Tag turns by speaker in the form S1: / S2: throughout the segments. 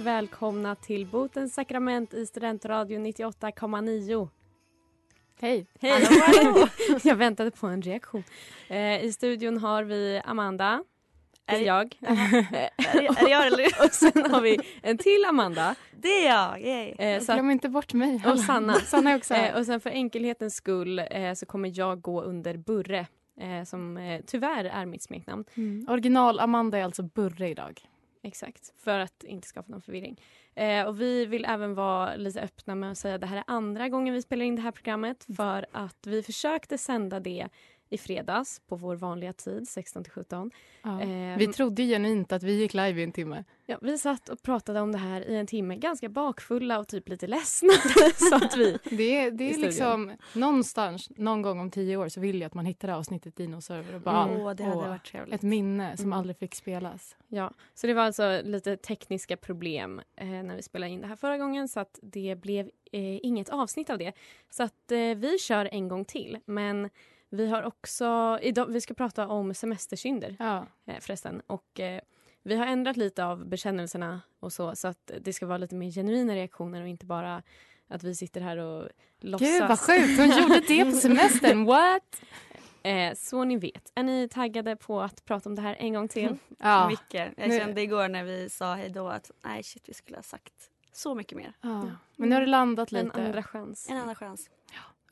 S1: Och välkomna till Botens sakrament i Studentradion 98,9.
S2: Hej.
S1: Hej! jag väntade på en reaktion. Eh, I studion har vi Amanda. Det är jag.
S3: Är det, är det jag eller?
S1: och sen har vi en till Amanda.
S3: Det är jag! Yay.
S1: Eh, så att,
S2: Glöm inte bort mig.
S1: och Sanna.
S2: Sanna är också här.
S1: eh, och sen för enkelhetens skull eh, så kommer jag gå under Burre. Eh, som eh, tyvärr är mitt smeknamn.
S2: Mm. Original Amanda är alltså Burre idag.
S1: Exakt, för att inte skapa någon förvirring. Eh, och vi vill även vara lite öppna med att säga att det här är andra gången vi spelar in det här programmet för att vi försökte sända det i fredags på vår vanliga tid, 16 till 17.
S2: Ja.
S1: Eh,
S2: Vi trodde genuint att vi gick live i en timme.
S1: ja, vi satt och pratade om det här i en timme, ganska bakfulla och typ lite ledsna. så att vi,
S2: Det är, det
S1: I
S2: är liksom någonstans, någon gång om tio år så vill jag att man hittar det avsnittet Dinosaurier och bara
S1: Mm.
S3: Åh, det hade
S2: åh,
S3: varit trevligt.
S2: ett minne som
S1: Mm.
S2: aldrig fick spelas.
S1: ja, så det var alltså lite tekniska problem eh, när vi spelade in det här förra gången så att det blev eh, inget avsnitt av det. Så att eh, vi kör en gång till. Men vi har också, idag, vi ska prata om semestersynder
S2: Ja.
S1: eh, förresten. Och eh, vi har ändrat lite av bekännelserna och så så att det ska vara lite mer genuina reaktioner och inte bara att vi sitter här och låtsas.
S2: Gud vad sjukt, hon gjorde det på semestern. What?
S1: Eh, så ni vet. Är ni taggade på att prata om det här en gång till?
S2: Ja.
S3: Mycket. Jag
S2: Nu-
S3: kände igår när vi sa hej då att nej shit vi skulle ha sagt så mycket mer.
S2: ja. Men nu har det landat
S1: En
S2: lite.
S1: andra chans.
S3: En andra chans.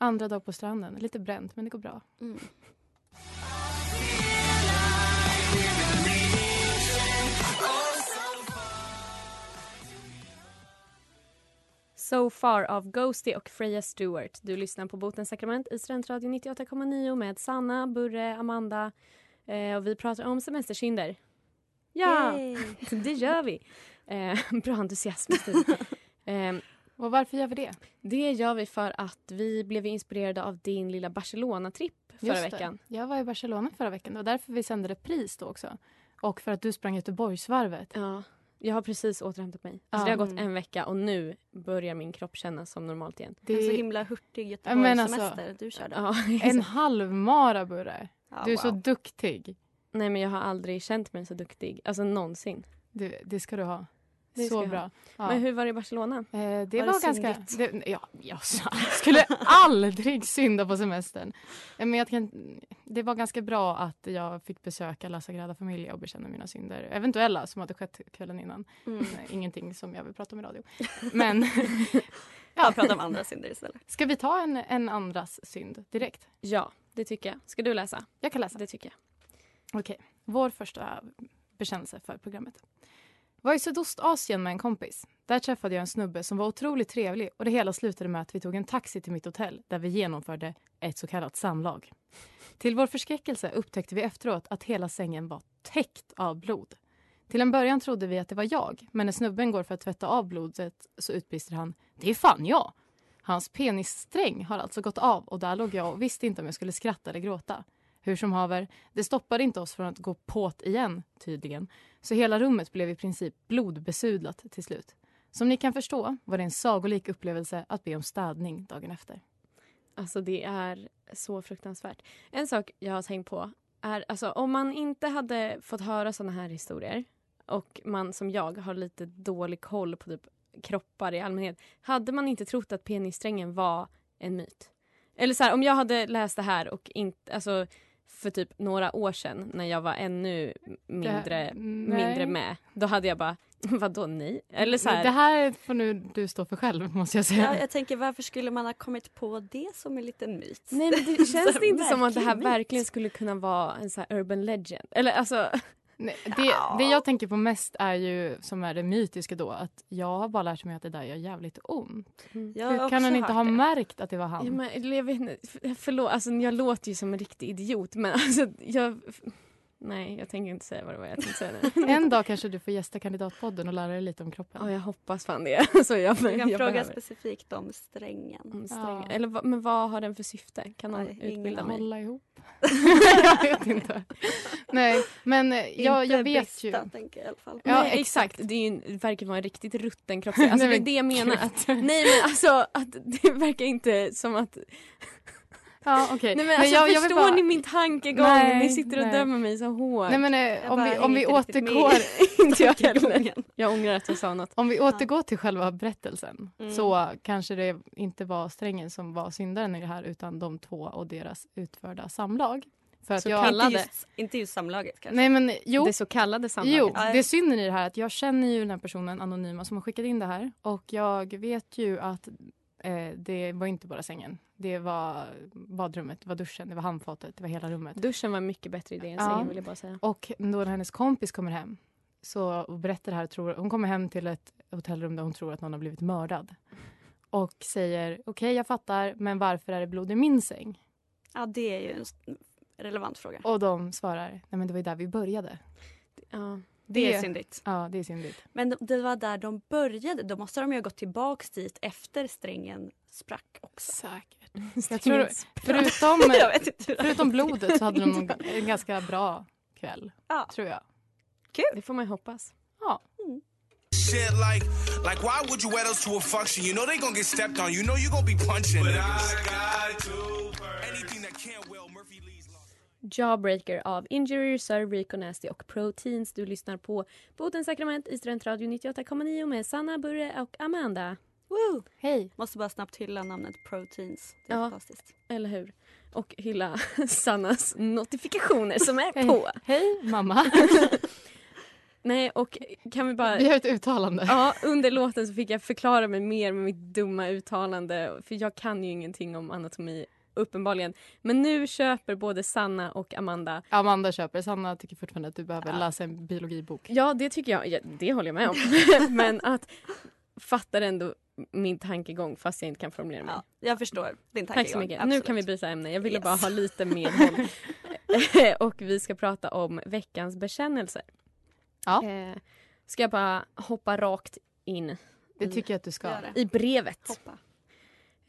S2: Andra dag på stranden. Lite bränt men det går bra.
S3: Mm.
S1: So far av Ghosty och Freya Stewart. Du lyssnar på Botens sakrament i Studentradion 98,9 med Sanna, Burre, Amanda. Eh, och vi pratar om semestersynder. Ja,
S3: Yay.
S1: det gör vi. Eh, bra entusiasm eh,
S2: Och varför gör vi det?
S1: Det gör vi för att vi blev inspirerade av din lilla Barcelona-tripp förra
S2: Just det.
S1: veckan.
S2: Jag var i Barcelona förra veckan. Det var därför vi sände repris då också. Och för att du sprang Göteborgsvarvet.
S1: Ja, jag har precis återhämtat mig. Alltså. Det har gått en vecka och nu börjar min kropp kännas som normalt igen.
S2: Det
S3: En så
S2: är
S3: himla hurtig
S2: men alltså-
S3: Göteborgssemester du körde.
S1: Ja,
S2: en halvmara, Burre.
S3: Ja,
S2: Du är så
S3: wow.
S2: duktig.
S1: Nej men jag har aldrig känt mig så duktig. Alltså någonsin.
S2: Du, det ska du ha.
S1: Det
S2: så bra. Ja.
S1: Men hur var det i Barcelona?
S2: Eh, det
S3: det
S2: var, ganska...
S3: syndigt?
S2: Det, ja, jag skulle aldrig synda på semestern. Men jag kan, det var ganska bra att jag fick besöka La Sagrada Familia och bekänna mina synder. Eventuella som hade skett kvällen innan.
S3: Mm.
S2: Eh, Ingenting som jag vill prata om i radio. Men
S3: Ja, prata om andra synder istället.
S2: ska vi ta en, en andras synd direkt?
S1: Ja, det tycker jag. Ska du läsa?
S2: Jag kan läsa.
S1: Det tycker jag.
S2: Okej, vår första bekännelse för programmet. Var i Sydostasien med en kompis. Där träffade jag en snubbe som var otroligt trevlig och det hela slutade med att vi tog en taxi till mitt hotell där vi genomförde ett så kallat samlag. Till vår förskräckelse upptäckte vi efteråt att hela sängen var täckt av blod. Till en början trodde vi att det var jag, men när snubben går för att tvätta av blodet så utbrister han “Det är fan jag!” Hans penissträng har alltså gått av och där låg jag och visste inte om jag skulle skratta eller gråta. Hur som haver, det stoppade inte oss från att gå påt igen, tydligen. Så hela rummet blev i princip blodbesudlat till slut. Som ni kan förstå var det en sagolik upplevelse att be om städning dagen efter.
S1: Alltså det är så fruktansvärt. En sak jag har tänkt på är alltså om man inte hade fått höra såna här historier och man som jag har lite dålig koll på typ kroppar i allmänhet. Hade man inte trott att penissträngen var en myt? Eller så här, om jag hade läst det här och inte, alltså för typ några år sedan när jag var ännu mindre,
S2: nej.
S1: mindre med. Då hade jag bara, vadå nej? Eller så här,
S2: Det här får nu du stå för själv, måste jag säga.
S3: Ja, jag tänker varför skulle man ha kommit på det som en liten myt?
S1: Nej men det känns
S3: Så
S1: det inte som att det här
S3: myt.
S1: verkligen skulle kunna vara en så här urban legend? Eller alltså,
S2: Nej, det, det jag tänker på mest är ju, som är det mytiska då, att jag har bara lärt mig att det där gör jävligt ont.
S3: Har
S2: Hur kan han inte ha
S3: det.
S2: märkt att det var han?
S1: ja, men, jag vet inte, för- förlåt, alltså, jag låter ju som en riktig idiot men alltså jag, Nej, jag tänker inte säga vad det var jag tänkte säga nu.
S2: En dag kanske du får gästa Kandidatpodden och lära dig lite om kroppen.
S1: Ja, jag hoppas fan det. Så jag,
S3: Du kan
S1: jag
S3: fråga
S1: behöver.
S3: specifikt om strängen.
S1: Mm, sträng.
S2: Ja.
S1: Eller men vad har den för syfte? Kan någon
S3: Nej, ingen
S1: utbilda mig?
S2: Hålla ihop. jag vet inte. Nej, men eh, jag,
S3: Inte
S2: jag vet ju.
S3: brista, tänker jag i alla fall.
S2: Ja,
S1: nej,
S2: exakt.
S1: exakt. Det, är ju, det verkar vara en riktigt rutten kroppsdel. Alltså,
S2: Nej,
S1: det är
S2: men
S1: det jag menar. Att, nej men alltså att det verkar inte som att...
S2: Ja, okej.
S1: Nej men alltså
S2: jag, jag
S1: förstår
S2: bara-
S1: ni min tankegång?
S2: Nej,
S1: ni sitter och
S2: nej.
S1: dömer mig så hårt.
S2: Nej, men eh, om vi, om vi återgår
S1: inte jag heller. Jag ångrar att jag sa något.
S2: Om vi återgår till själva berättelsen
S3: Mm.
S2: så kanske det inte var strängen som var syndaren i det här utan de två och deras utförda samlag. För att
S1: Så
S2: jag,
S1: kallade.
S3: Inte just, inte just samlaget kanske.
S2: Nej men jo,
S1: Det så kallade samlaget.
S2: jo det är synden i det här att jag känner ju den här personen anonyma som har skickat in det här och jag vet ju att eh, det var inte bara sängen. Det var badrummet, det var duschen, det var handfatet, det var hela rummet.
S1: Duschen var en mycket bättre idé än
S2: Ja.
S1: sängen vill jag bara säga.
S2: Och då när hennes kompis kommer hem så och berättar det här, tror, hon kommer hem till ett hotellrum där hon tror att någon har blivit mördad. Och säger okej jag fattar men varför är det blod i min säng?
S3: Ja, det är ju en relevant fråga.
S2: Och de svarar nej men det var ju där vi började.
S1: Ja.
S3: Det är syndigt.
S2: Ja det är syndigt.
S3: Men de- det var där de började. Då måste de ju ha gått tillbaks dit efter strängen sprack också.
S2: Säkert. Jag tror, förutom,
S3: jag vet inte hur det
S2: förutom blodet så hade de en ganska bra kväll.
S3: Ja.
S2: Tror jag.
S1: Det får man ju hoppas.
S2: Ja.
S4: Shit like, like why would you wear those to a function? You know they gonna get stepped on. You know you gonna be punching. But I got to Anything that can't well.
S1: Jawbreaker av Injury Reserve, Rico Nasty och Proteins. Du lyssnar på Botens sakrament i Studentradio 98,9 med Sanna, Burre och Amanda.
S3: Woo!
S2: Hej.
S3: Måste bara snabbt hylla namnet Proteins. Det är
S1: Ja.
S3: fantastiskt.
S1: Eller hur? Och hylla Sannas notifikationer som är på.
S2: Hej mamma.
S1: Nej, och kan vi bara...
S2: Vi har ett uttalande.
S1: Ja, under låten så fick jag förklara mig mer med mitt dumma uttalande. För jag kan ju ingenting om anatomi, uppenbarligen. Men nu köper både Sanna och Amanda.
S2: Amanda köper. Sanna tycker fortfarande att du behöver
S1: Ja.
S2: läsa en biologibok.
S1: Ja, det tycker jag. Ja, det håller jag med om. Men att fattar ändå min tankegång fast jag inte kan formulera mig.
S3: Ja, jag förstår din tankegång.
S1: Tack så mycket. Nu
S3: Absolut.
S1: kan vi byta ämne. Jag ville
S3: Yes.
S1: bara ha lite medhåll. och vi ska prata om veckans bekännelser.
S2: Ja.
S1: Eh, ska jag bara hoppa rakt in
S2: Det
S1: i,
S2: tycker jag att du ska.
S1: I brevet.
S3: Hoppa.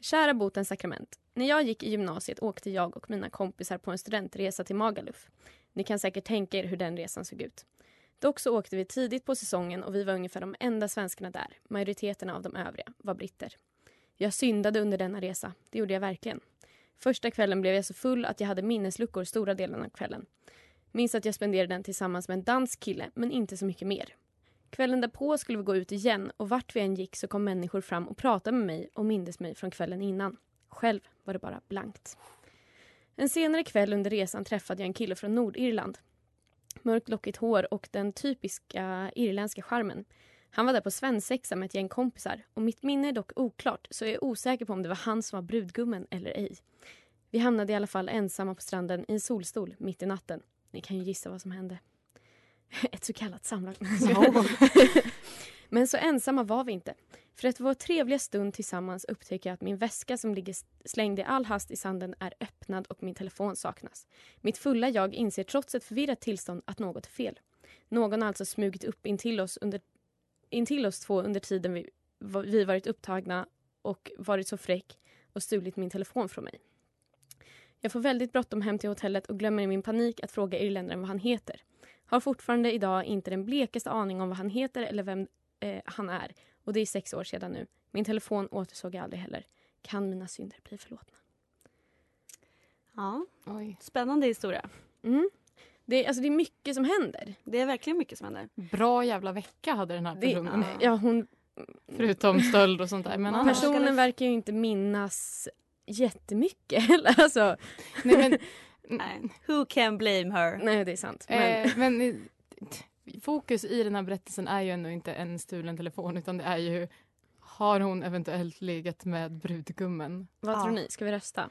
S1: Kära botens sakrament. När jag gick i gymnasiet åkte jag och mina kompisar på en studentresa till Magaluf. Ni kan säkert tänka er hur den resan såg ut. Dock så åkte vi tidigt på säsongen och vi var ungefär de enda svenskarna där. Majoriteten av de övriga var britter. Jag syndade under denna resa. Det gjorde jag verkligen. Första kvällen blev jag så full att jag hade minnesluckor stora delen av kvällen. Minns att jag spenderade den tillsammans med en dansk kille, men inte så mycket mer. Kvällen därpå skulle vi gå ut igen och vart vi än gick så kom människor fram och pratade med mig och mindes mig från kvällen innan. Själv var det bara blankt. En senare kväll under resan träffade jag en kille från Nordirland. Mörkt lockigt hår och den typiska irländska charmen. Han var där på svensexa med ett gäng kompisar och mitt minne är dock oklart så jag är osäker på om det var han som var brudgummen eller ej. Vi hamnade i alla fall ensamma på stranden i en solstol mitt i natten. Ni kan ju gissa vad som hände. Ett så kallat samlag. Men så ensamma var vi inte. För efter vår trevliga stund tillsammans upptäcker jag att min väska som ligger slängd i all hast i sanden är öppnad och min telefon saknas. Mitt fulla jag inser trots ett förvirrat tillstånd att något är fel. Någon har alltså smugit upp intill oss, under, intill oss två under tiden vi, vi varit upptagna och varit så fräck och stulit min telefon från mig. Jag får väldigt bråttom hem till hotellet och glömmer i min panik att fråga irländaren vad han heter. Har fortfarande idag inte den blekaste aning om vad han heter eller vem eh, han är. Och det är sex år sedan nu. Min telefon återsåg jag aldrig heller. Kan mina synder bli förlåtna?
S3: Ja,
S2: Oj.
S3: spännande historia.
S1: Mm. Det, är, alltså, det är mycket som händer.
S3: Det är verkligen mycket som händer.
S2: Bra jävla vecka hade den här
S1: Det,
S2: personen.
S1: ja, hon,
S2: Förutom stöld och sånt där. Men annars,
S1: personen verkar ju inte minnas jättemycket. Eller, alltså,
S2: nej, men,
S3: Nej. Who can blame her?
S1: nej, det är sant. Men,
S2: eh, men fokus i den här berättelsen är ju ändå inte en stulen telefon utan det är ju har hon eventuellt legat med brudgummen?
S1: vad
S3: ja.
S1: tror ni? Ska vi rösta?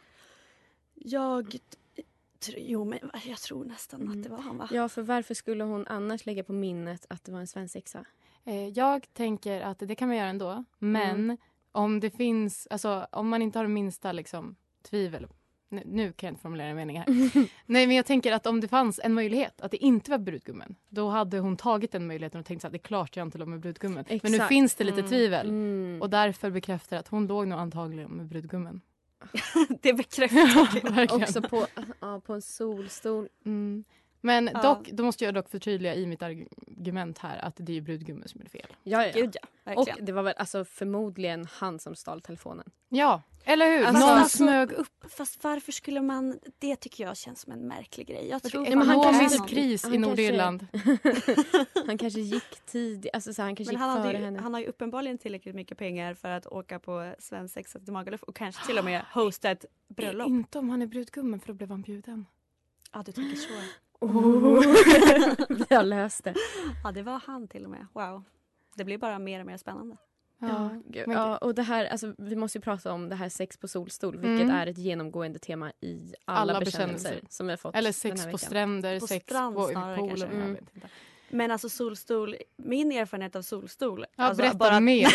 S3: Jag, jo, men jag tror nästan att det var han va?
S1: Ja, för varför skulle hon annars lägga på minnet att det var en svensexa?
S2: Eh, jag tänker att det kan man göra ändå. Men
S1: Mm.
S2: om det finns, alltså om man inte har det minsta liksom, tvivel nu, nu kan jag inte formulera en mening här. Nej men jag tänker att om det fanns en möjlighet att det inte var brudgummen då hade hon tagit den möjligheten och tänkt att det är klart jag inte låg med brudgummen. Men nu
S1: Exakt.
S2: finns det lite
S3: Mm.
S2: tvivel
S1: Mm.
S2: och därför bekräftar att hon låg nog antagligen med brudgummen.
S3: det bekräftar.
S2: Verkligen.
S1: Också på, ja, på en solstol.
S2: Mm. Men
S3: Ja.
S2: dock, då måste jag dock förtydliga i mitt argument här att det är brudgummen som är det fel.
S1: Ja, ja.
S3: Gud ja,
S1: Och det var väl alltså förmodligen han som stal telefonen.
S2: Ja, eller hur?
S1: Alltså-
S2: Någon
S3: Alltså-
S2: smög upp.
S3: Fast varför skulle man... Det tycker jag känns som en märklig grej. Jag tror
S1: men han
S3: någon-
S2: kris
S1: han
S2: i
S1: kanske-
S2: Nordirland.
S1: Han kanske gick tidigt, alltså så han kanske
S3: Men
S1: gick
S3: han,
S1: före
S3: ju,
S1: henne.
S3: han har ju uppenbarligen tillräckligt mycket pengar för att åka på svensexa till Magaluf och kanske till och med hosta ett bröllop.
S2: Inte om han är brudgummen för då blev han bjuden.
S3: Ja, du tänker så.
S1: Oh. Vi har löst det.
S3: Ja, det var han till och med. Wow. Det blir bara mer och mer spännande.
S1: Ja, gud. ja, och det här, alltså, vi måste ju prata om det här sex på solstol, vilket
S2: Mm.
S1: är ett genomgående tema i alla,
S2: Alla
S1: bekännelser,
S2: bekännelser.
S1: som vi har fått
S2: Eller
S1: den
S2: sex
S1: här
S2: på stränder,
S3: På
S2: sex
S3: strand
S2: på poolen.
S1: Mm.
S3: Men alltså solstol, min erfarenhet av solstol.
S2: Ja,
S3: alltså
S2: berätta
S3: bara,
S2: mer.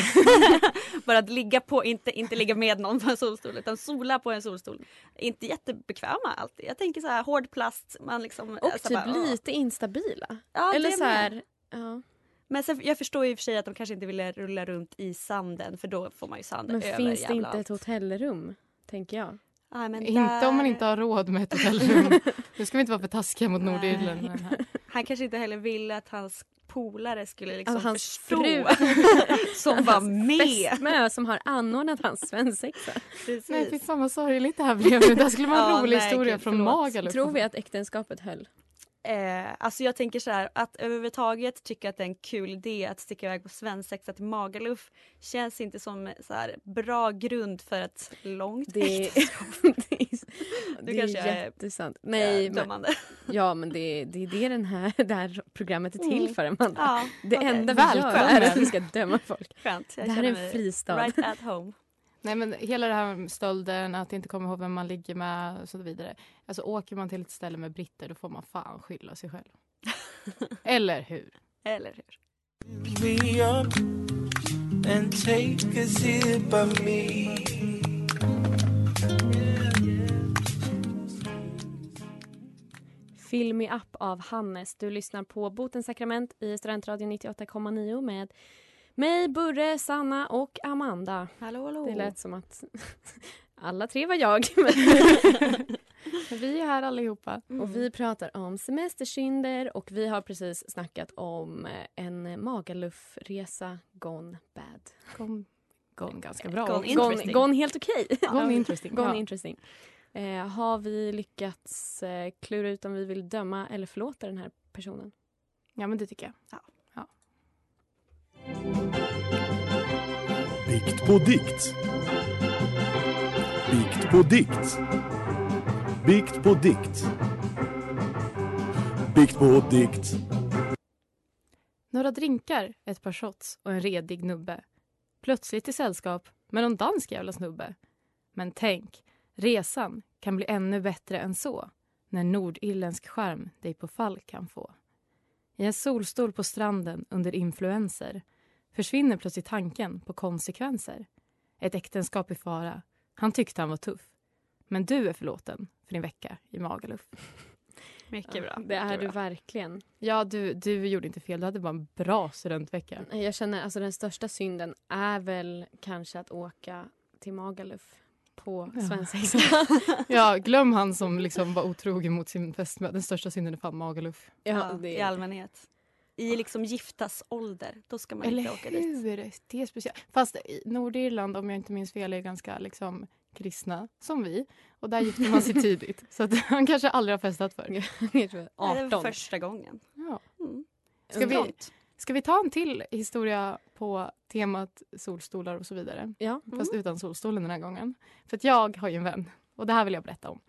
S3: bara att ligga på, inte, inte ligga med någon på en solstol utan sola på en solstol. Inte jättebekväma alltid. Jag tänker så här hård plast. Man liksom,
S1: Och
S3: så
S1: typ
S3: bara,
S1: lite instabila.
S3: Ja,
S1: Eller så här, ja.
S3: Men sen, jag förstår ju i och för sig att de kanske inte ville rulla runt i sanden för då får man ju sand
S1: Men
S3: över
S1: finns det inte
S3: allt.
S1: ett hotellrum, tänker jag.
S3: Nej, men
S2: Inte
S3: där-
S2: om man inte har råd med ett hotellrum. Nu ska vi inte vara för taskiga mot. Nordirland. här.
S3: Han kanske inte heller ville att hans polare skulle liksom
S1: Alltså, hans
S3: förstå.
S1: fru.
S3: som var med.
S1: Fästmö som har anordnat hans svensexa.
S2: Nej fy fan vad sorgligt det här blev nu. Det här skulle vara en
S3: Ja,
S2: rolig
S3: nej,
S2: historia
S3: gud,
S2: från. Magaluf.
S1: Tror vi att äktenskapet höll?
S3: Eh, alltså jag tänker så här, att överhuvudtaget tycka att det är en kul idé att sticka iväg på svensexa till Magaluf känns inte som så här bra grund för ett långt
S1: Det, det är, det
S3: kanske
S1: är
S3: jag är-
S1: jättesant.
S3: Nej,
S1: Nej, men, ja men det, det är det den här, det här programmet är till
S3: Mm.
S1: för Amanda.
S3: Ja,
S1: Det
S3: okej.
S1: enda vi
S2: Välkommen.
S1: gör är att vi ska döma folk.
S3: Skönt.
S1: Det här är en fristad.
S3: Right at home.
S2: Nej men hela det här med stölden, att inte komma ihåg vem man ligger med och så vidare. Alltså åker man till ett ställe med britter då får man fan skylla sig själv. Eller hur?
S3: Eller hur?
S5: me up and take a sip of me.
S1: Film i app av Hannes. Du lyssnar på Botens sakrament i Studentradion 98,9 med mig, Burre, Sanna och Amanda.
S3: Hallå hallå.
S1: Det lät som att alla tre var jag.
S2: Vi är här allihopa.
S3: Mm.
S1: Och vi pratar om semestersynder och vi har precis snackat om eh, en Magaluf-resa gone bad.
S2: Kom, gone ganska bra.
S3: Gone
S1: Gone, gone helt okej.
S2: Gone interesting.
S1: Gone
S2: ja.
S1: interesting. Eh, har vi lyckats eh, klura ut om vi vill döma eller förlåta den här personen?
S2: ja men det tycker jag.
S6: Bikt på dikt. Bikt på dikt. Bikt på dikt. Bikt på dikt.
S2: Några drinkar, ett par shots och en redig nubbe. Plötsligt i sällskap med någon dansk jävla snubbe. Men tänk, resan kan bli ännu bättre än så när nordirländsk charm dig på fall kan få. I en solstol på stranden under influenser försvinner plötsligt tanken på konsekvenser. Ett äktenskap i fara. Han tyckte han var tuff. Men du är förlåten för din vecka i Magaluf.
S3: Mycket bra.
S1: Det är du verkligen.
S2: Ja, du, du gjorde inte fel. Du hade bara en bra studentvecka.
S1: Jag känner alltså den största synden är väl kanske att åka till Magaluf på
S2: Ja.
S1: svensexa.
S2: Ja, glöm han som liksom var otrogen mot sin fästmö. Den största synden är fan Magaluf.
S3: Ja,
S1: det
S3: I allmänhet. I liksom giftas ålder, då ska man
S2: Eller
S3: inte åka dit.
S2: hur? Det är speciellt. Fast i Nordirland, om jag inte minns fel, är ganska liksom kristna som vi. Och där gifter man sig tidigt. Så att han kanske aldrig har festat förr.
S3: Nej, Det är
S1: 18.
S3: första gången.
S2: Ja.
S3: Mm.
S2: Ska, vi, ska vi ta en till historia på temat solstolar och så vidare?
S1: Ja.
S2: Fast utan solstolen den här gången. För att jag har ju en vän. Och det här vill jag berätta om.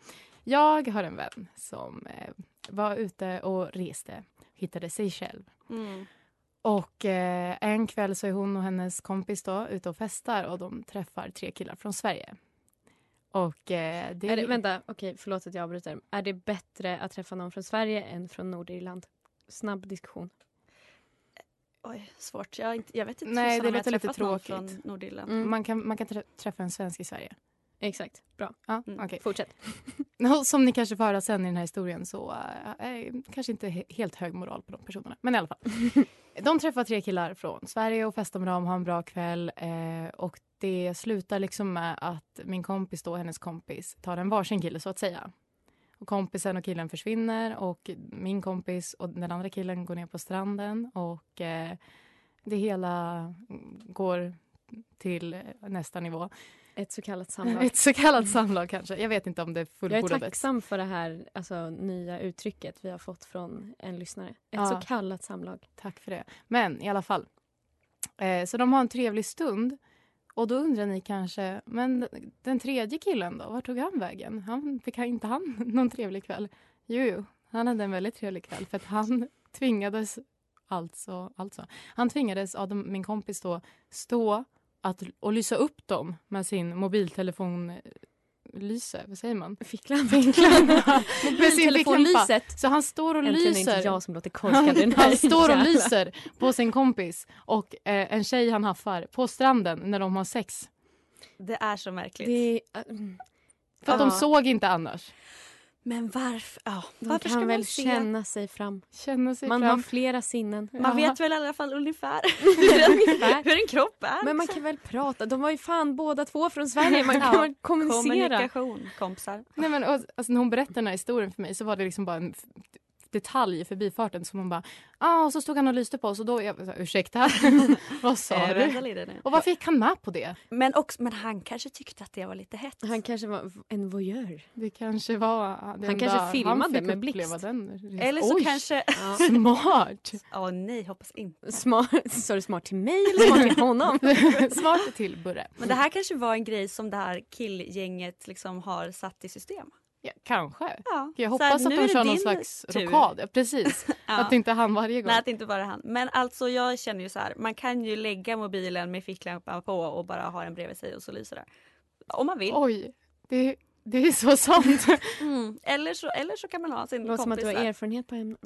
S2: Jag har en vän som eh, var ute och reste. Hittade sig själv.
S3: Mm.
S2: Och eh, en kväll så är hon och hennes kompis då ute och festar och de träffar tre killar från Sverige. Och eh, det...
S1: Är det, vänta, okej, förlåt att jag avbryter. Är det bättre att träffa någon från Sverige än från Nordirland? Snabb diskussion.
S3: Oj, svårt. Jag, inte, jag vet inte
S2: Nej, det låter lite tråkigt.
S3: från Nordirland.
S1: Mm.
S2: man, kan, man kan trä- träffa en svensk i Sverige.
S1: Exakt, bra.
S2: Ja,
S3: Mm.
S2: okej.
S1: Fortsätt.
S2: Och Som ni kanske får höra sen i den här historien så äh, är kanske inte he- helt hög moral på de personerna. Men i alla fall. De träffar tre killar från Sverige och festar med dem, har en bra kväll. Eh, och det slutar liksom med att min kompis då, hennes kompis, tar en varsin kille så att säga. Och kompisen och killen försvinner och min kompis och den andra killen går ner på stranden och eh, det hela går till nästa nivå.
S1: Ett så kallat samlag.
S2: Ett så kallat samlag kanske. Jag vet inte om det
S1: Jag är tacksam för det här alltså, nya uttrycket vi har fått från en lyssnare. Ett
S2: Ja.
S1: så kallat samlag.
S2: Tack för det. Men i alla fall. Eh, så de har en trevlig stund. Och då undrar ni kanske, men den tredje killen då? Var tog han vägen? Han, fick han, inte han någon trevlig kväll? Jo, jo, han hade en väldigt trevlig kväll för att han tvingades alltså, alltså han tvingades av min kompis då stå att, och lysa upp dem med sin mobiltelefon lyse, vad säger man?
S1: Ficklampa.
S2: Ficklampa.
S1: Mobiltelefonlyset.
S2: Så han står och
S1: Äntligen är
S2: lyser.
S1: inte jag som låter korkad
S2: Han, han står och lyser på sin kompis och eh, en tjej han haffar på stranden när de har sex.
S3: Det är så märkligt.
S1: Det, mm.
S2: För att
S1: Ja.
S2: de såg inte annars.
S3: Men varför? Ja,
S1: de
S3: varför ska
S1: kan
S3: man
S1: väl
S3: se?
S1: känna sig fram.
S2: Känna sig
S1: Man
S2: fram.
S1: har flera sinnen.
S3: Man
S2: Ja.
S3: vet väl i alla fall ungefär hur, en, kropp är.
S1: Men man
S3: liksom.
S1: kan väl prata. De var ju fan båda två från Sverige. Man kan
S3: Ja.
S1: kommunicera.
S3: Kommunikation, kompisar.
S2: Nej, men, och, alltså, när hon berättade den här historien för mig så var det liksom bara en detalj i förbifarten som hon bara, ah, och så stod han och lyste på oss och då, jag, så här, ursäkta, vad sa du? Och vad fick han med på det?
S3: Men, också, men han kanske tyckte att det var lite hett.
S1: Han kanske var en voyeur.
S2: Det kanske var det
S1: Han kanske filmade
S2: fick
S1: med blixt.
S2: Den.
S3: Eller så
S2: Oj,
S3: kanske...
S1: Ja.
S2: Smart!
S3: Åh nej, hoppas inte.
S1: Smart, sa du smart till mig eller smart till honom?
S2: Smart till Burre.
S3: Men det här kanske var en grej som det här killgänget liksom har satt i system.
S2: Ja, kanske.
S3: Ja.
S2: Jag
S3: Så här,
S2: hoppas att de kör någon slags
S3: tur.
S2: rockad. Ja, precis.
S3: Ja.
S2: Att inte han varje gång.
S3: Nej, att inte bara han. Men alltså jag känner ju så här, man kan ju lägga mobilen med ficklampan på och bara ha den bredvid sig och så lyser det. Om man vill.
S2: Oj, det, det är så sant.
S3: Mm. Eller, så, eller så kan man ha sin
S1: Det låter som att
S3: kompis
S1: du har
S3: där.
S1: erfarenhet på ämnet.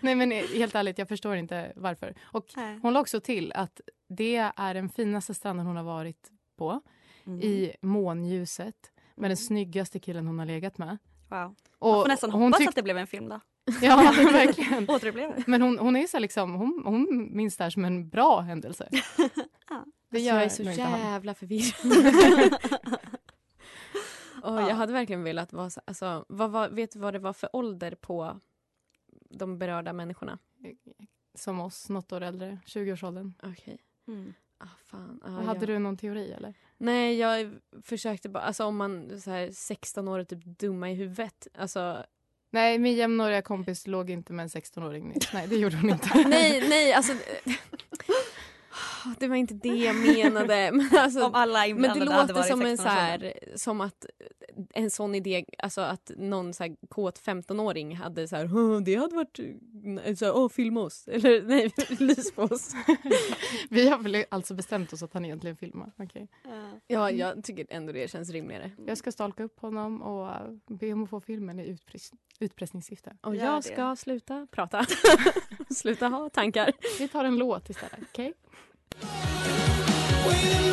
S2: Nej men helt ärligt, jag förstår inte varför. Och
S3: Nej.
S2: hon la också till att det är den finaste stranden hon har varit på.
S3: Mm.
S2: I månljuset. Med den snyggaste killen hon har legat med.
S3: Wow.
S2: Och
S3: Man får nästan
S2: hon
S3: hoppas
S2: tyck-
S3: att det blev en film då.
S2: Ja, verkligen. Men hon, hon är så liksom, hon, hon minns det här som en bra händelse.
S3: Ja.
S2: Det gör
S1: jag är så jävla förvirrad. Och
S3: Ja.
S1: Jag hade verkligen velat vara så, alltså, vad var, vet du vad det var för ålder på de berörda människorna?
S2: Som oss, något år äldre, 20-årsåldern.
S1: Okej.
S3: Mm.
S1: Ah, fan. Ah,
S2: Hade
S1: jag...
S2: du någon teori eller?
S1: Nej, jag försökte bara, alltså om man så här 16 år är typ dumma i huvudet. Alltså,
S2: Nej, min jämnåriga kompis låg inte med en 16-åring nyss. Nej, det gjorde hon inte.
S1: nej, nej, alltså. Det var inte det jag menade. Men, alltså,
S3: Om alla
S1: men det låter som en så
S3: 16-årsåldern.
S1: här, som att en sån idé, alltså att någon så här kåt 15-åring hade så här, "Åh, det hade varit, så här, åh filma oss, eller nej, lys på oss.
S2: Vi har väl alltså bestämt oss att han egentligen filmar. Okej.
S3: Ja.
S1: Ja, jag tycker ändå det känns rimligare.
S2: Jag ska stalka upp honom och be om att få filmen i utpress utpressningssyfte.
S1: Och jag
S3: det.
S1: ska sluta prata. sluta ha tankar.
S2: Vi tar en låt istället, okej?
S1: Wait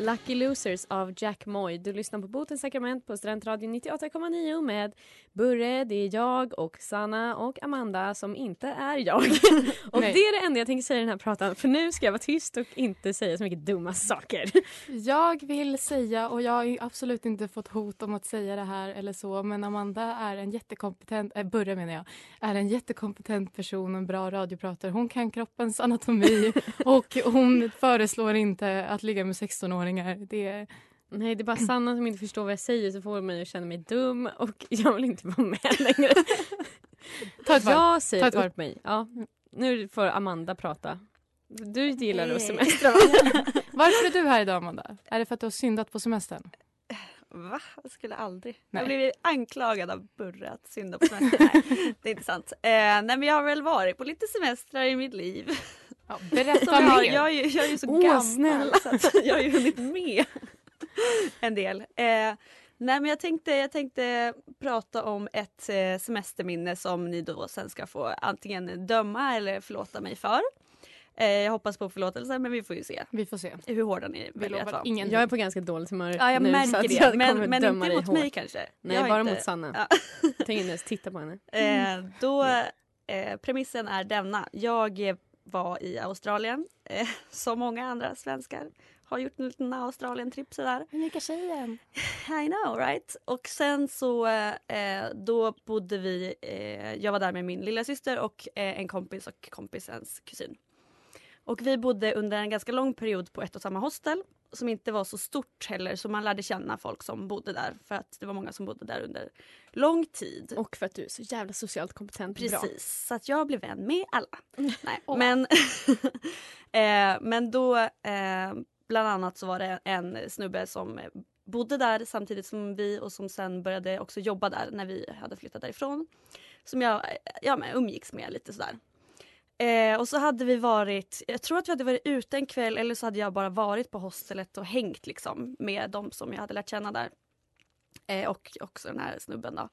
S1: Lucky Losers av Jack Moy. Du lyssnar på Botens sakrament på Studentradion 98,9 med Burre, det är jag och Sanna och Amanda som inte är jag. och
S2: Nej.
S1: det är det enda jag tänker säga i den här pratan för nu ska jag vara tyst och inte säga så mycket dumma saker.
S2: Jag vill säga, och jag har absolut inte fått hot om att säga det här eller så, men Amanda är en jättekompetent, äh, Burre menar jag, är en jättekompetent person och en bra radiopratare. Hon kan kroppens anatomi och hon föreslår inte att ligga med 16-åringar. Det är
S1: Nej, det är bara Sanna som inte förstår vad jag säger så får mig att känna mig dum och jag vill inte vara med längre.
S2: Ta ett.
S1: Jag
S2: Ta ett
S1: säger upp mig. Ja, nu får Amanda prata. Du gillar att
S3: Nej.
S1: semestra va?
S2: Varför är du här idag Amanda? Är det för att du har syndat på semestern?
S3: Va? Jag skulle aldrig.
S2: Nej.
S3: Jag blivit anklagad av Burre att synda på semester. nej, det är inte sant. Eh, nej, men jag har väl varit på lite semestrar i mitt liv.
S2: Ja, berätta
S3: jag,
S2: mer.
S3: jag, är ju, jag är ju så
S1: Åh,
S3: gammal
S1: snälla.
S3: så att jag har ju hunnit med en del. Eh, nej men jag tänkte, jag tänkte prata om ett eh, semesterminne som ni då sen ska få antingen döma eller förlåta mig för. Eh, jag hoppas på förlåtelse men vi får ju se
S2: Vi får se.
S3: hur hårda ni
S2: Vi
S3: väljer att vara.
S2: ingen.
S1: Jag är på ganska dåligt humör
S3: Ja jag
S1: nu så
S3: märker
S1: att
S3: det
S1: jag
S3: men,
S1: kommer
S3: men
S1: döma
S3: inte
S1: dig
S3: mot mig
S1: hårt.
S3: kanske.
S1: Nej,
S3: Jag
S1: bara
S3: inte-
S1: mot Sanna.
S3: Ja.
S1: Jag tänker inte ens titta på henne.
S3: Eh, då, eh, premissen är denna. Jag var i Australien, eh, som många andra svenskar har gjort en liten Australien-tripp sådär.
S2: Unika tjejen.
S3: I know right? Och sen så eh, då bodde vi, eh, jag var där med min lilla syster och eh, en kompis och kompisens kusin. Och vi bodde under en ganska lång period på ett och samma hostel som inte var så stort heller så man lärde känna folk som bodde där för att det var många som bodde där under lång tid.
S1: Och för att du är så jävla socialt kompetent. Bra.
S3: Precis, så att jag blev vän med alla. Nej, men, eh, men då eh, bland annat så var det en snubbe som bodde där samtidigt som vi och som sen började också jobba där när vi hade flyttat därifrån. Som jag eh, ja, men umgicks med lite sådär. Eh, och så hade vi varit, jag tror att vi hade varit ute en kväll eller så hade jag bara varit på hostelet och hängt liksom med de som jag hade lärt känna där. Eh, och också den här snubben då.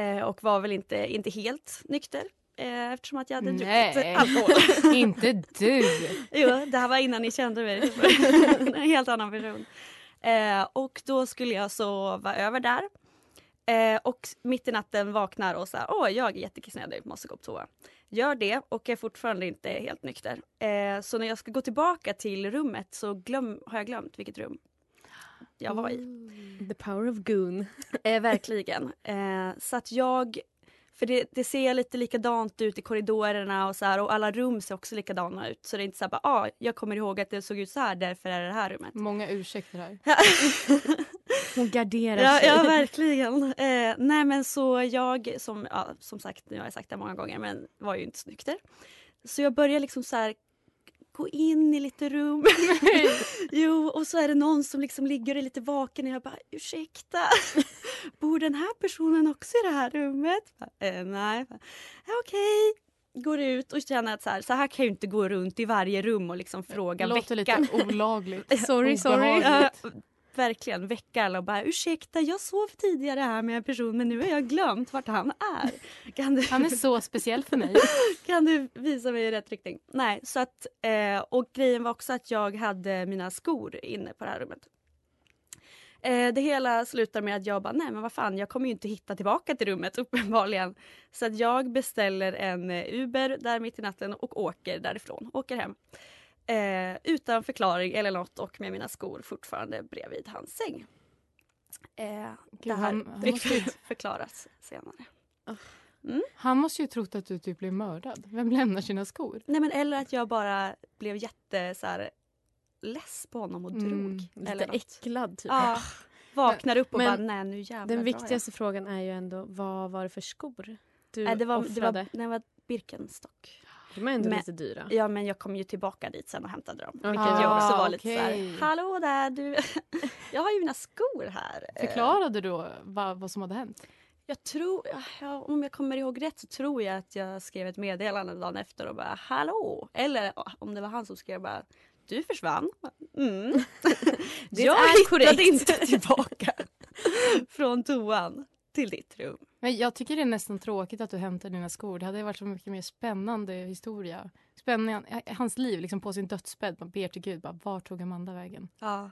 S3: Eh, och var väl inte, inte helt nykter eh, eftersom att jag hade
S2: Nej.
S3: druckit alkohol.
S2: Inte du.
S3: jo, det här var innan ni kände mig. en helt annan person. Eh, och då skulle jag sova över där. Eh, och mitt i natten vaknar och så här, åh jag är jättekissnödig, måste gå på toa. Gör det och är fortfarande inte helt nykter. Eh, så när jag ska gå tillbaka till rummet så glöm, har jag glömt vilket rum jag var i.
S1: The power of goon.
S3: Eh, verkligen. Eh, så att jag... För det, det ser lite likadant ut i korridorerna och så här, och alla rum ser också likadana ut. Så det är inte så här bara, ah, jag kommer ihåg att det såg ut så här, därför är det det här rummet.
S2: Många ursäkter här.
S1: Hon garderar
S3: ja,
S1: sig.
S3: ja, verkligen. Eh, nej men så jag, som, ja, som sagt, nu har jag sagt det många gånger, men var ju inte så nykter. Så jag börjar liksom så här gå in i lite rum. jo, och så är det någon som liksom ligger och är lite vaken och jag bara ursäkta, bor den här personen också i det här rummet? Eh, nej. "Ja, Okej. Går ut och känner att så här, så här kan jag ju inte gå runt i varje rum och liksom fråga
S2: Det låter
S3: väcka.
S2: lite olagligt.
S1: Sorry, sorry.
S3: Verkligen väcka alla och bara ursäkta jag sov tidigare här med en person men nu har jag glömt vart han är. Kan du,
S2: Han är så speciell för mig.
S3: kan du visa mig i rätt riktning? Nej, så att eh, och grejen var också att jag hade mina skor inne på det här rummet. Eh, det hela slutar med att jag bara, nej men vad fan, jag kommer ju inte hitta tillbaka till rummet uppenbarligen. Så att jag beställer en eh, Uber där mitt i natten och åker därifrån, åker hem. Eh, utan förklaring eller något och med mina skor fortfarande bredvid hans säng. Eh, det här
S2: han- han måste
S3: förklaras senare.
S2: Han måste ju trott att du typ blev mördad. Vem lämnar sina skor?
S3: Nej men eller att jag bara blev jätte så här, less på honom och drog.
S2: Mm,
S1: Lite
S3: eller något.
S1: äcklad typ.
S3: Ja, vaknar upp och
S1: Men
S3: bara nej nu jävlar
S1: Den viktigaste frågan är ju ändå vad var det för skor du
S3: Nej, det var, det
S1: offrade?
S3: var, det var Birkenstock.
S1: De är ändå
S3: Men-
S1: lite dyra.
S3: Ja men jag kom ju tillbaka dit sen och hämtade dem. Vilket
S1: Ah,
S3: jag också var lite
S2: okej.
S3: så här, hallå där du, jag har ju mina skor här.
S2: Förklarade du då vad, vad som hade hänt?
S3: Jag tror, ja, om jag kommer ihåg rätt så tror jag att jag skrev ett meddelande dagen efter och bara hallå. Eller om det var han som skrev bara du försvann. Mm.
S1: Det
S3: jag
S1: är
S3: hittade
S1: korrekt.
S3: inte tillbaka från toan till ditt rum.
S2: Men jag tycker det är nästan tråkigt att du hämtar dina skor. Det hade varit så mycket mer spännande historia. Spännande, hans liv liksom på sin dödsbädd. Man ber till Gud, bara, var tog Amanda vägen?
S3: Ja.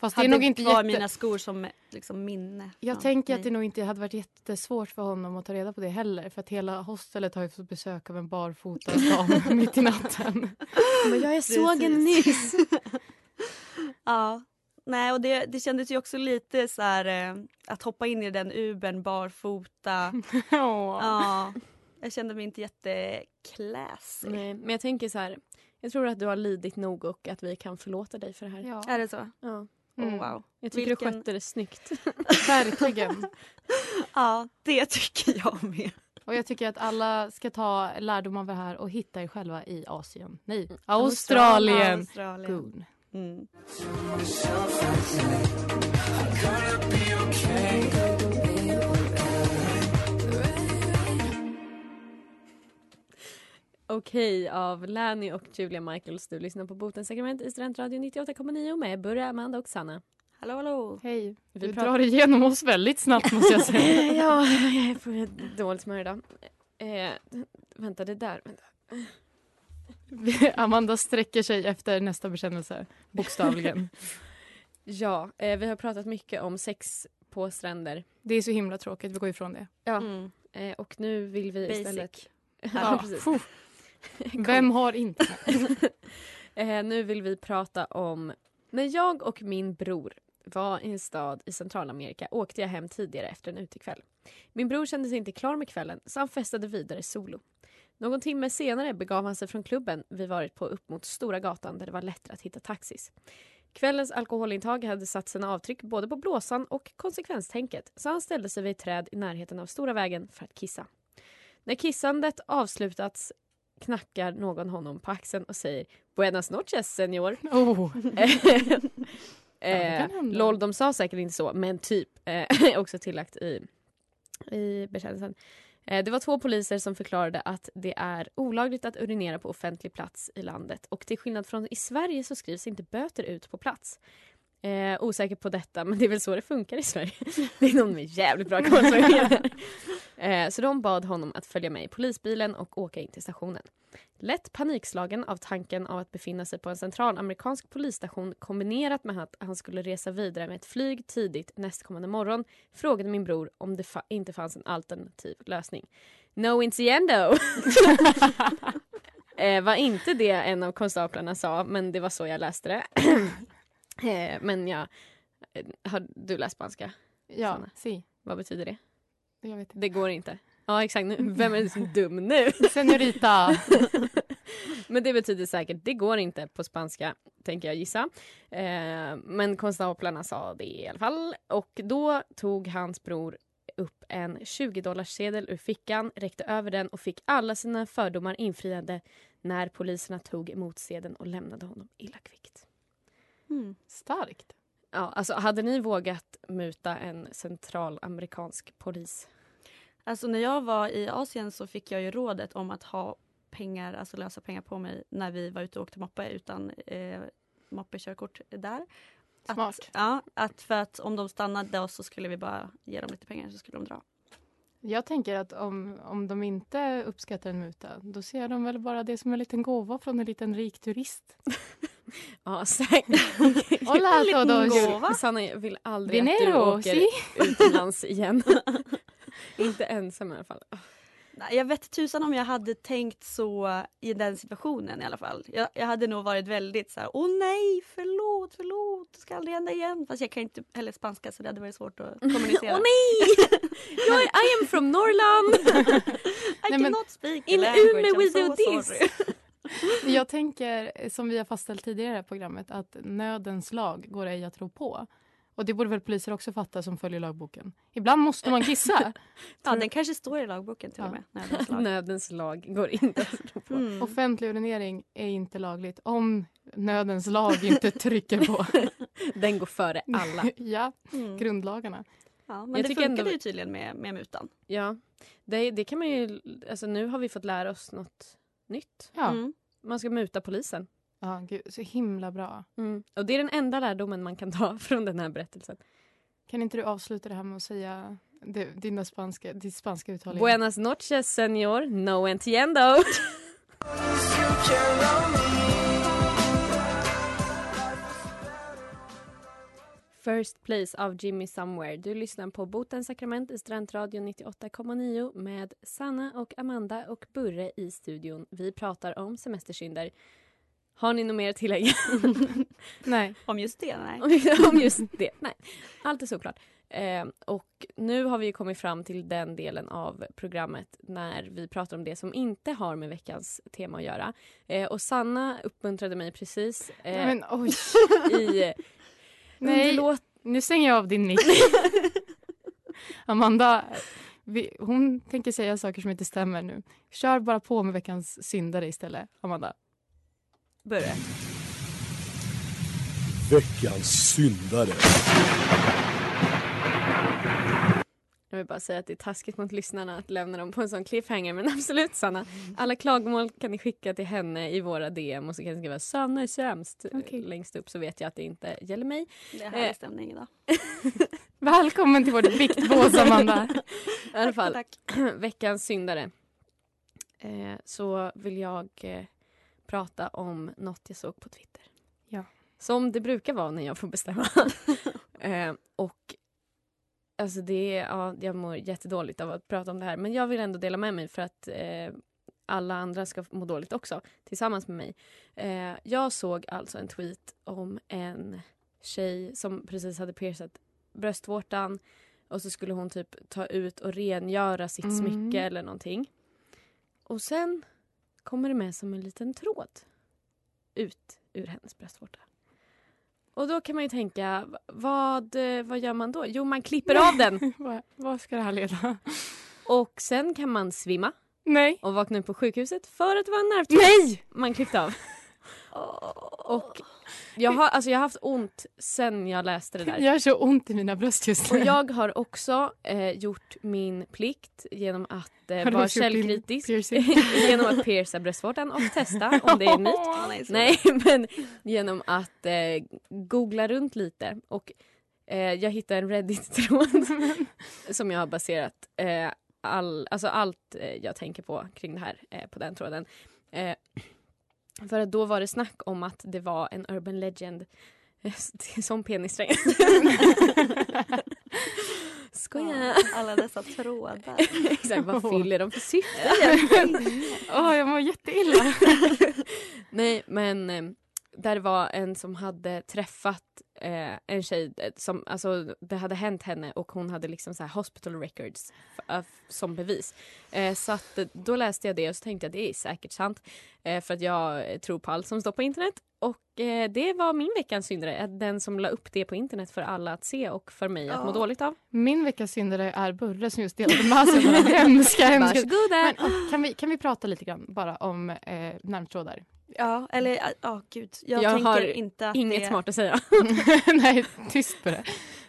S2: Fast det
S3: Hade
S2: är nog inte
S3: kvar
S2: jätte...
S3: mina skor som liksom minne.
S2: Jag
S3: Ja,
S2: tänker att
S3: nej.
S2: det nog inte hade varit jättesvårt för honom att ta reda på det heller. För att hela hostelet har ju fått besök av en barfota dam mitt i natten.
S1: Men jag såg henne nyss.
S3: Ja. Nej, och det, det kändes ju också lite så här eh, att hoppa in i den Ubern barfota. ja. Jag kände mig inte jätteklassy.
S1: Nej, men jag tänker så här. Jag tror att du har lidit nog och att vi kan förlåta dig för det här.
S2: Ja,
S3: Är det så?
S1: Ja.
S2: Mm.
S3: Oh, wow.
S1: Jag tycker
S3: Vilken-
S1: du skötte det snyggt.
S2: verkligen.
S3: Ja, det tycker jag med.
S2: Och jag tycker att alla ska ta lärdom av det här och hitta er själva i Asien. Nej,
S1: Mm.
S2: Australien.
S3: Australien. Mm.
S1: Okej av Lanny och Julia Michaels. Du lyssnar på Botens sakrament i Studentradion 98,9 med Burra, Amanda och Sanna.
S3: Hallå, hallå.
S2: Hej.
S1: Vi
S2: Du
S1: pratar-
S2: drar igenom oss väldigt snabbt måste jag säga.
S1: ja, jag är på dåligt humör idag. Eh, vänta, det där. Vänta.
S2: Amanda sträcker sig efter nästa bekännelse, bokstavligen.
S1: Ja, eh, vi har pratat mycket om sex på stränder.
S2: Det är så himla tråkigt, vi går ifrån det.
S1: Ja.
S3: Mm.
S1: Eh, och nu vill vi
S3: Basic.
S1: istället...
S2: Ja. Vem har inte?
S1: Eh, nu vill vi prata om när jag och min bror var i en stad i Centralamerika åkte jag hem tidigare efter en utekväll. Min bror kände sig inte klar med kvällen så han festade vidare solo. Någon timme senare begav han sig från klubben vi varit på upp mot Stora gatan där det var lättare att hitta taxis. Kvällens alkoholintag hade satt sina avtryck både på blåsan och konsekvenstänket så han ställde sig vid ett träd i närheten av Stora vägen för att kissa. När kissandet avslutats knackar någon honom på axeln och säger Buenas noches, senor.
S2: Oh.
S1: eh. LOL, de sa säkert inte så, men typ. Eh, också tillagt i, i bekännelsen. Eh, det var två poliser som förklarade att det är olagligt att urinera på offentlig plats i landet och till skillnad från i Sverige så skrivs inte böter ut på plats. Eh, osäker på detta, men det är väl så det funkar i Sverige. Det är någon med jävligt bra koll som eh, Så de bad honom att följa med i polisbilen och åka in till stationen. Lätt panikslagen av tanken av att befinna sig på en centralamerikansk polisstation kombinerat med att han skulle resa vidare med ett flyg tidigt nästkommande morgon frågade min bror om det fa- inte fanns en alternativ lösning. No intiendo! eh, var inte det en av konstaplarna sa, men det var så jag läste det. eh, men ja, eh, har du läst spanska?
S2: Ja,
S1: Sanna.
S2: si.
S1: Vad betyder det? Det går inte. Ja exakt, nu, vem är det som är dum nu?
S2: Senorita.
S1: Men det betyder säkert det går inte på spanska, tänker jag gissa. Eh, men konstaplarna sa det i alla fall. Och då tog hans bror upp en 20-dollarssedel ur fickan, räckte över den och fick alla sina fördomar infriade när poliserna tog emot sedeln och lämnade honom illa kvickt.
S3: Mm.
S2: Starkt.
S1: Ja, alltså hade ni vågat muta en centralamerikansk polis?
S3: Alltså när jag var i Asien så fick jag ju rådet om att ha pengar, alltså lösa pengar på mig när vi var ute och åkte moppe utan eh, moppekörkort där.
S2: Smart.
S3: Att, ja, att för att om de stannade och så skulle vi bara ge dem lite pengar så skulle de dra.
S2: Jag tänker att om, om de inte uppskattar en muta, då ser de väl bara det som en liten gåva från en liten rik turist.
S1: Ja, säkert.
S2: Hola todos!
S3: gåva.
S1: Sanna, jag vill aldrig att du
S2: Dinero,
S1: åker
S2: si?
S1: utomlands igen. Inte ensam i alla fall.
S3: Jag vet tusan om jag hade tänkt så i den situationen i alla fall. Jag, jag hade nog varit väldigt så här, åh nej, förlåt, förlåt, det ska aldrig hända igen. Fast jag kan inte heller spanska så det hade varit svårt att kommunicera.
S1: Åh nej! Jag är, I am from Norrland!
S3: I
S2: Nej,
S3: cannot speak
S1: In
S3: language,
S1: Umeå
S3: I'm
S1: we
S3: so
S1: do this.
S3: sorry.
S2: Jag tänker, som vi har fastställt tidigare i programmet, att nödens lag går ej att rå på. Och det borde väl poliser också fatta som följer lagboken. Ibland måste man kissa.
S3: Ja, den kanske står i lagboken till
S2: Ja.
S3: och med. nödens lag.
S1: Nödens lag går inte att slå på.
S3: Mm.
S2: Offentlig urinering är inte lagligt om nödens lag inte trycker på.
S1: Den går före alla.
S2: ja,
S3: Mm.
S2: grundlagarna.
S3: Ja, men
S1: Jag
S3: det funkade
S1: ändå-
S3: ju tydligen med, med mutan.
S1: Ja, det, det kan man ju... Alltså nu har vi fått lära oss något nytt.
S2: Ja,
S3: Mm.
S1: Man ska muta polisen.
S2: Ja gud, så himla bra.
S1: Och det är den enda lärdomen man kan ta från den här berättelsen.
S2: Kan inte du avsluta det här med att säga det, dina spanska, ditt spanska uttal?
S1: Buenas noches, senor. No entiendo. First place av Jimmy Somewhere. Du lyssnar på Botens sakrament i Studentradion 98,9 med Sanna och Amanda och Burre i studion. Vi pratar om semestersynder. Har ni något mer att tillägga
S2: Nej.
S3: Om just det? Nej.
S1: om just det? Nej, allt är såklart. Eh, och nu har vi kommit fram till den delen av programmet när vi pratar om det som inte har med veckans tema att göra. Eh, och Sanna uppmuntrade mig precis eh,
S2: Men oj.
S1: i
S2: Nej,
S1: underlåt...
S2: nu stänger jag av din mick. Amanda, vi, hon tänker säga saker som inte stämmer nu. Kör bara på med veckans syndare istället, Amanda.
S3: Burre.
S6: Veckans syndare.
S1: Jag vill bara säga att det är taskigt mot lyssnarna att lämna dem på en sån cliffhanger men absolut Sanna. Alla klagomål kan ni skicka till henne i våra DM och så kan ni skriva Sanna är sämst
S2: Okej.
S1: längst upp så vet jag att det inte gäller mig.
S3: Det är härlig
S1: Eh.
S3: stämning idag.
S2: Välkommen till vårt viktbås, Amanda.
S1: I alla fall.
S3: Tack.
S1: veckans syndare eh, så vill jag eh, prata om något jag såg på Twitter.
S2: Ja.
S1: Som det brukar vara när jag får bestämma. eh, och alltså det är, ja, jag mår jättedåligt av att prata om det här men jag vill ändå dela med mig för att eh, alla andra ska må dåligt också tillsammans med mig. Eh, jag såg alltså en tweet om en tjej som precis hade piercat bröstvårtan och så skulle hon typ ta ut och rengöra sitt
S2: Mm.
S1: smycke eller någonting. Och sen kommer det med som en liten tråd ut ur hennes bröstvårta. Och då kan man ju tänka, vad, eh, vad gör man då? Jo, man klipper av den
S2: Vad- Vad ska det här leda?
S1: och sen kan man svimma
S2: Nej.
S1: och vakna upp på sjukhuset för att det var en nervtråd
S2: Nej!
S1: man klippte av. Och jag har, alltså jag har haft ont sen jag läste det där.
S2: Jag har så ont i mina bröst just
S1: Och
S2: nu.
S1: jag har också eh, gjort min plikt genom att eh, vara källkritisk. genom att pierca bröstvårtan och testa om det är en myt. Nej, men genom att eh, googla runt lite. Och eh, jag hittade en Reddit-tråd som jag har baserat eh, all, alltså allt eh, jag tänker på kring det här på den tråden. Eh, för att då var det snack om att det var en urban legend eh, som penissträng. Skoja!
S3: Alla dessa trådar.
S1: Exakt, vad fyller de för syfte
S2: Åh, jag mår jätteilla.
S1: Nej, men eh, där var en som hade träffat eh, en tjej eh, som, alltså det hade hänt henne och hon hade liksom så här hospital records av- som bevis. Eh, så att eh, då läste jag det och så tänkte jag det är säkert sant. Eh, för att jag eh, tror på allt som står på internet. Och eh, det var min veckans syndare, eh, den som la upp det på internet för alla att se och för mig att må
S3: Ja.
S1: dåligt av.
S2: Min veckas syndare är Burre som just delade med sig av hemska, hemska...
S1: Varsågoda!
S2: Men, kan, vi, kan vi prata lite grann bara om eh, nervtrådar?
S3: Ja, eller ja oh, gud. Jag,
S1: Jag
S3: tänker
S1: har
S3: inte att
S1: Inget
S3: det,
S1: smart att säga.
S2: Nej, tyst på det.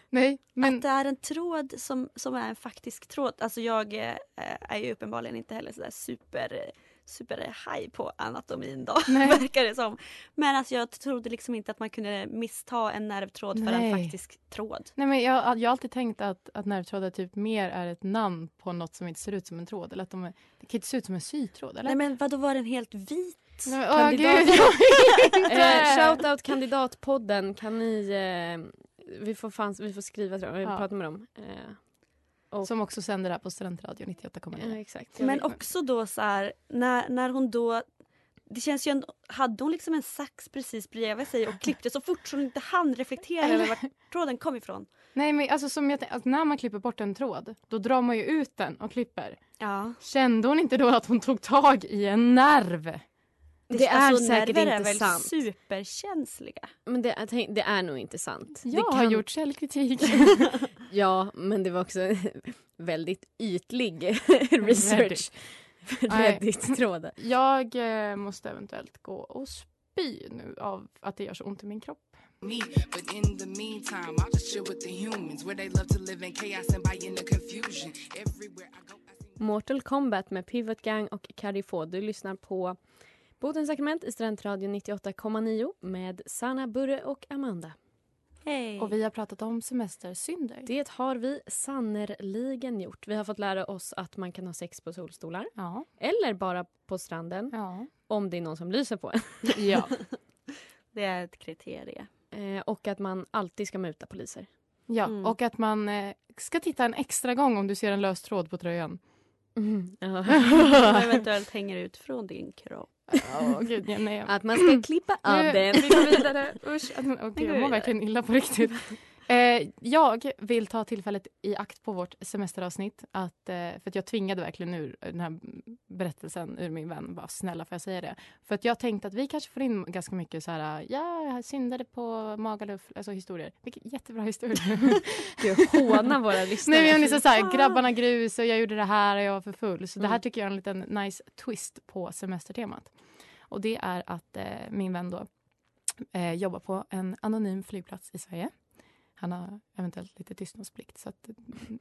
S2: Nej, men...
S3: att det är en tråd som, som är en faktisk tråd. Alltså jag eh, är ju uppenbarligen inte heller sådär super super high på anatomin då,
S2: Nej.
S3: verkar det som. Men alltså jag trodde liksom inte att man kunde missta en nervtråd för en
S2: Nej.
S3: faktisk tråd.
S2: Nej, men jag, jag har alltid tänkt att, att nervtrådar typ mer är ett namn på något som inte ser ut som en tråd. Eller att de är, det kan inte se ut som en sytråd. Eller?
S3: Nej men vad då var den helt vit?
S2: Nej, men, åh,
S1: Kandidat-. Eh, Shoutout kandidatpodden. Kan ni... Eh, vi, får fan, vi får skriva tror jag. Vi
S2: Ja.
S1: pratar med dem. Eh, och,
S2: Som också sänder här på Studentradion 98,9.
S1: ja, exakt.
S3: Men också då så här, när, när hon då det känns ju ändå, hade hon liksom en sax precis bredvid sig och klippte så fort så hon inte hann reflektera över vart tråden kom ifrån.
S2: Nej, men alltså, som jag, alltså, när man klipper bort en tråd, då drar man ju ut den och klipper.
S3: Ja.
S2: Kände hon inte då att hon tog tag i en nerv?
S1: Det är säkert
S3: nerver
S1: inte
S3: är väl
S1: sant.
S3: superkänsliga?
S1: Men det, tänk- det är nog inte sant.
S2: Jag
S1: det
S2: har
S1: kan-
S2: gjort källkritik.
S1: Ja, men det var också väldigt ytlig research. Reddit-trådar.
S2: jag eh, måste eventuellt gå och spy nu av att det gör så ont i min kropp.
S7: me. But in the meantime, I'll just chill with the humans where they love to live in chaos and buy into confusion. Everywhere I go, I see
S1: Mortal Kombat med Pivot Gang och Carifo. Du lyssnar på Botens sakrament i Studentradion 98,9 med Sanna, Burre och Amanda.
S3: Hej.
S2: Och vi har pratat om semestersynder.
S1: Det har vi sannerligen gjort. Vi har fått lära oss att man kan ha sex på solstolar.
S2: Ja.
S1: Eller bara på stranden
S2: Ja.
S1: om det är någon som lyser på en.
S2: ja.
S3: Det är ett kriterie.
S1: Eh, och att man alltid ska muta poliser.
S2: ja.
S3: Mm.
S2: Och att man eh, ska titta en extra gång om du ser en lös tråd på tröjan.
S1: Ja.
S3: Som eventuellt hänger ut från din kropp.
S2: Åh, gud, ja, nej.
S1: Att man ska klippa av den.
S2: vi går vidare. Usch, att,
S3: går
S2: jag mår verkligen illa på riktigt. Eh, jag vill ta tillfället i akt på vårt semesteravsnitt. Att, eh, för att jag tvingade verkligen ur den här berättelsen ur min vän. Bara, snälla får jag säga det? För att jag tänkte att vi kanske får in ganska mycket så här, ja, jag syndade på Magaluf, alltså historier. Vilket jättebra historier.
S1: Du hånar våra lyssnare.
S2: Nej men liksom så här, grabbarna grus och jag gjorde det här och jag var för full. Så det här
S1: Mm.
S2: tycker jag är en liten nice twist på semestertemat. Och det är att eh, min vän då eh, jobbar på en anonym flygplats i Sverige. Han har eventuellt lite tystnadsplikt. Så att, mm,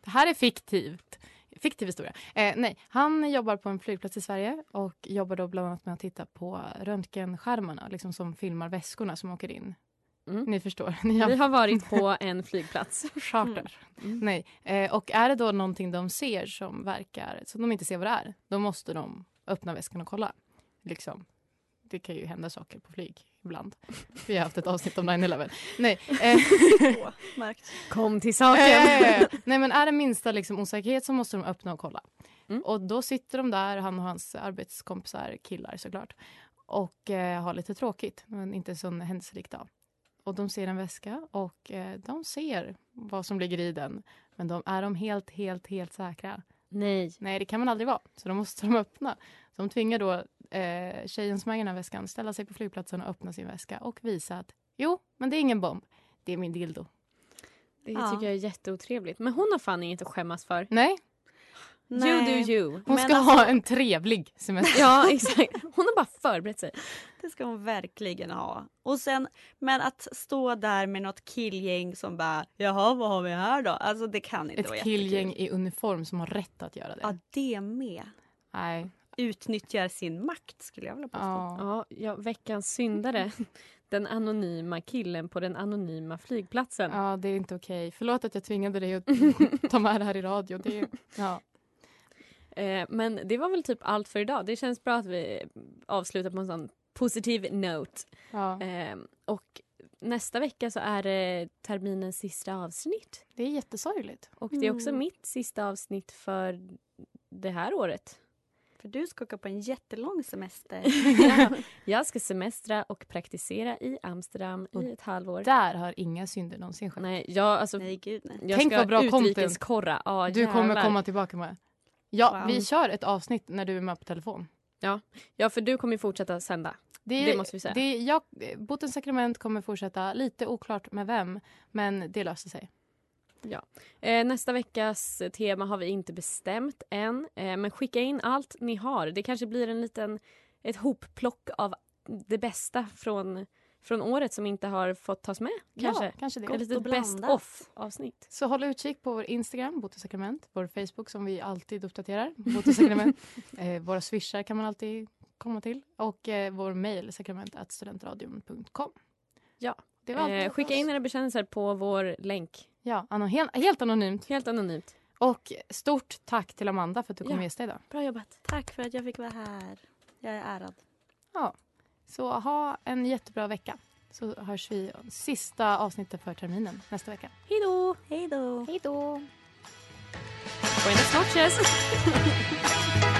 S2: det här är fiktivt. Fiktiv historia. Eh, nej, han jobbar på en flygplats i Sverige och jobbar då bland annat med att titta på röntgenskärmarna liksom som filmar väskorna som åker in.
S1: Mm.
S2: Ni förstår. Ni har
S1: Vi har varit på en flygplats.
S2: charter.
S1: Mm.
S2: Nej. Eh, och är det då någonting de ser som verkar, som de inte ser vad det är, då måste de öppna väskan och kolla. Liksom. det kan ju hända saker på flyg ibland. Vi har haft ett avsnitt om 9-11. Nej. Eh.
S1: Kom till
S2: Eh,
S1: saken.
S2: Nej men är det minsta liksom osäkerhet så måste de öppna och kolla.
S1: Mm.
S2: Och då sitter de där, han och hans arbetskompisar, killar såklart, och eh, har lite tråkigt, men inte en sån händelserik dag. Och de ser en väska och eh, de ser vad som ligger i den. Men de, är de helt, helt, helt säkra?
S1: Nej.
S2: Nej, det kan man aldrig vara. Så då måste de öppna. Så de tvingar då eh, tjejen som äger den här väskan ställa sig på flygplatsen och öppna sin väska och visa att jo, men det är ingen bomb. Det är min dildo.
S1: Det
S3: Ja.
S1: tycker jag är jätteotrevligt. Men hon har fan inget att skämmas för.
S2: Nej,
S1: You do you.
S2: hon
S3: Men
S2: ska
S3: alltså-
S2: ha en trevlig semester.
S1: Ja, exakt. Hon har bara förberett sig.
S3: Det ska hon verkligen ha. Och sen, men att stå där med något killgäng som bara “jaha, vad har vi här då?” Alltså det kan inte vara
S2: Ett
S3: jättekul.
S2: killgäng i uniform som har rätt att göra det.
S3: Ja, det med.
S2: Nej.
S3: Utnyttjar sin makt skulle jag vilja påstå.
S2: Ja.
S1: Ja, veckans syndare. Den anonyma killen på den anonyma flygplatsen.
S2: ja, det är inte okej. Förlåt att jag tvingade dig att ta med det här i radio. Det är, ja.
S1: Eh, men det var väl typ allt för idag. Det känns bra att vi avslutar på en sån positiv note.
S2: Ja.
S1: Eh, och nästa vecka så är det terminens sista avsnitt.
S2: Det är jättesorgligt.
S1: Och det är också
S3: Mm.
S1: mitt sista avsnitt för det här året.
S3: För du ska åka på en jättelång semester.
S1: Jag ska semestra och praktisera i Amsterdam
S2: Och
S1: i ett halvår.
S2: Där har inga synder någonsin skett.
S1: Nej, jag, alltså,
S3: Nej, gud nej.
S1: jag
S2: Tänk
S1: ska
S2: vad bra content.
S1: utrikeskorra. Ja,
S2: Du kommer
S1: jävlar.
S2: komma tillbaka med. Ja,
S3: Wow.
S2: vi kör ett avsnitt när du är med på telefon.
S1: Ja, för du kommer ju fortsätta sända.
S2: Det,
S1: Det måste vi säga.
S2: Det, jag, Botens sakrament kommer fortsätta, lite oklart med vem, men det löser sig.
S1: Eh, nästa veckas tema har vi inte bestämt än. Eh, men skicka in allt ni har. Det kanske blir en liten, ett hopplock av det bästa från, från året som inte har fått tas med. Kanske.
S2: Ja, kanske det.
S1: Ett litet best
S3: blandat.
S1: off avsnitt.
S2: Så håll utkik på vår Instagram, Botens sakrament, vår Facebook som vi alltid uppdaterar, Botens sakrament. eh, våra swishar kan man alltid komma till och eh, vår mejl sakrament.studentradion.com.
S1: Ja.
S2: Det var.
S1: Eh, skicka in era bekännelser på vår länk.
S2: Ja, helt, helt anonymt.
S1: Helt anonymt.
S2: Och stort tack till Amanda för att du kom
S1: Ja.
S2: gästa idag.
S1: Bra jobbat.
S3: Tack för att jag fick vara här. Jag är ärad.
S2: Så ha en jättebra vecka. Så hörs vi sista avsnittet för terminen nästa vecka.
S1: Hej då!
S3: Hej då!
S2: Hej då!
S1: Buenas noches!